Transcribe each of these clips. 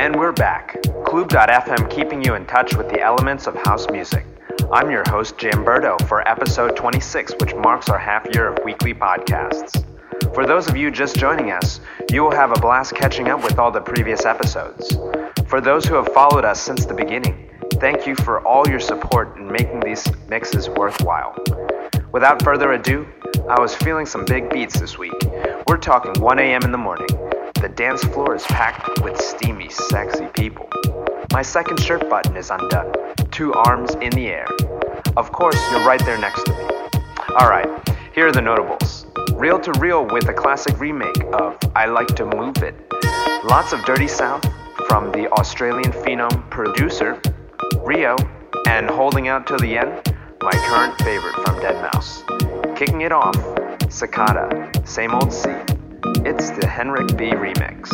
And we're back. Club.fm keeping you in touch with the elements of house music. I'm your host, Jamberto, for episode 26, which marks our half year of weekly podcasts. For those of you just joining us, you will have a blast catching up with all the previous episodes. For those who have followed us since the beginning, thank you for all your support in making these mixes worthwhile. Without further ado, I was feeling some big beats this week. We're talking 1 a.m. in the morning. The dance floor is packed with steamy, sexy people. My second shirt button is undone, two arms in the air. Of course, you're right there next to me. Alright, here are the notables. Reel 2 Real with a classic remake of I Like to Move It. Lots of dirty sound from the Australian phenom producer, Rio, and holding out till the end, my current favorite from Deadmau5. Kicking it off, Cicada, Same Old Scene. It's the Henrik B remix.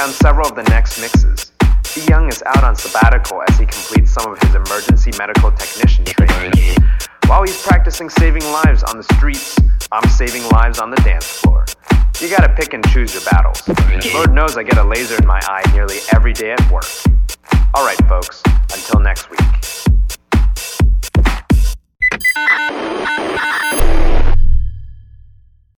down several of the next mixes. The Young is out on sabbatical as he completes some of his emergency medical technician training. While he's practicing saving lives on the streets, I'm saving lives on the dance floor. You gotta pick and choose your battles. Lord knows I get a laser in my eye nearly every day at work. Alright, folks, until next week.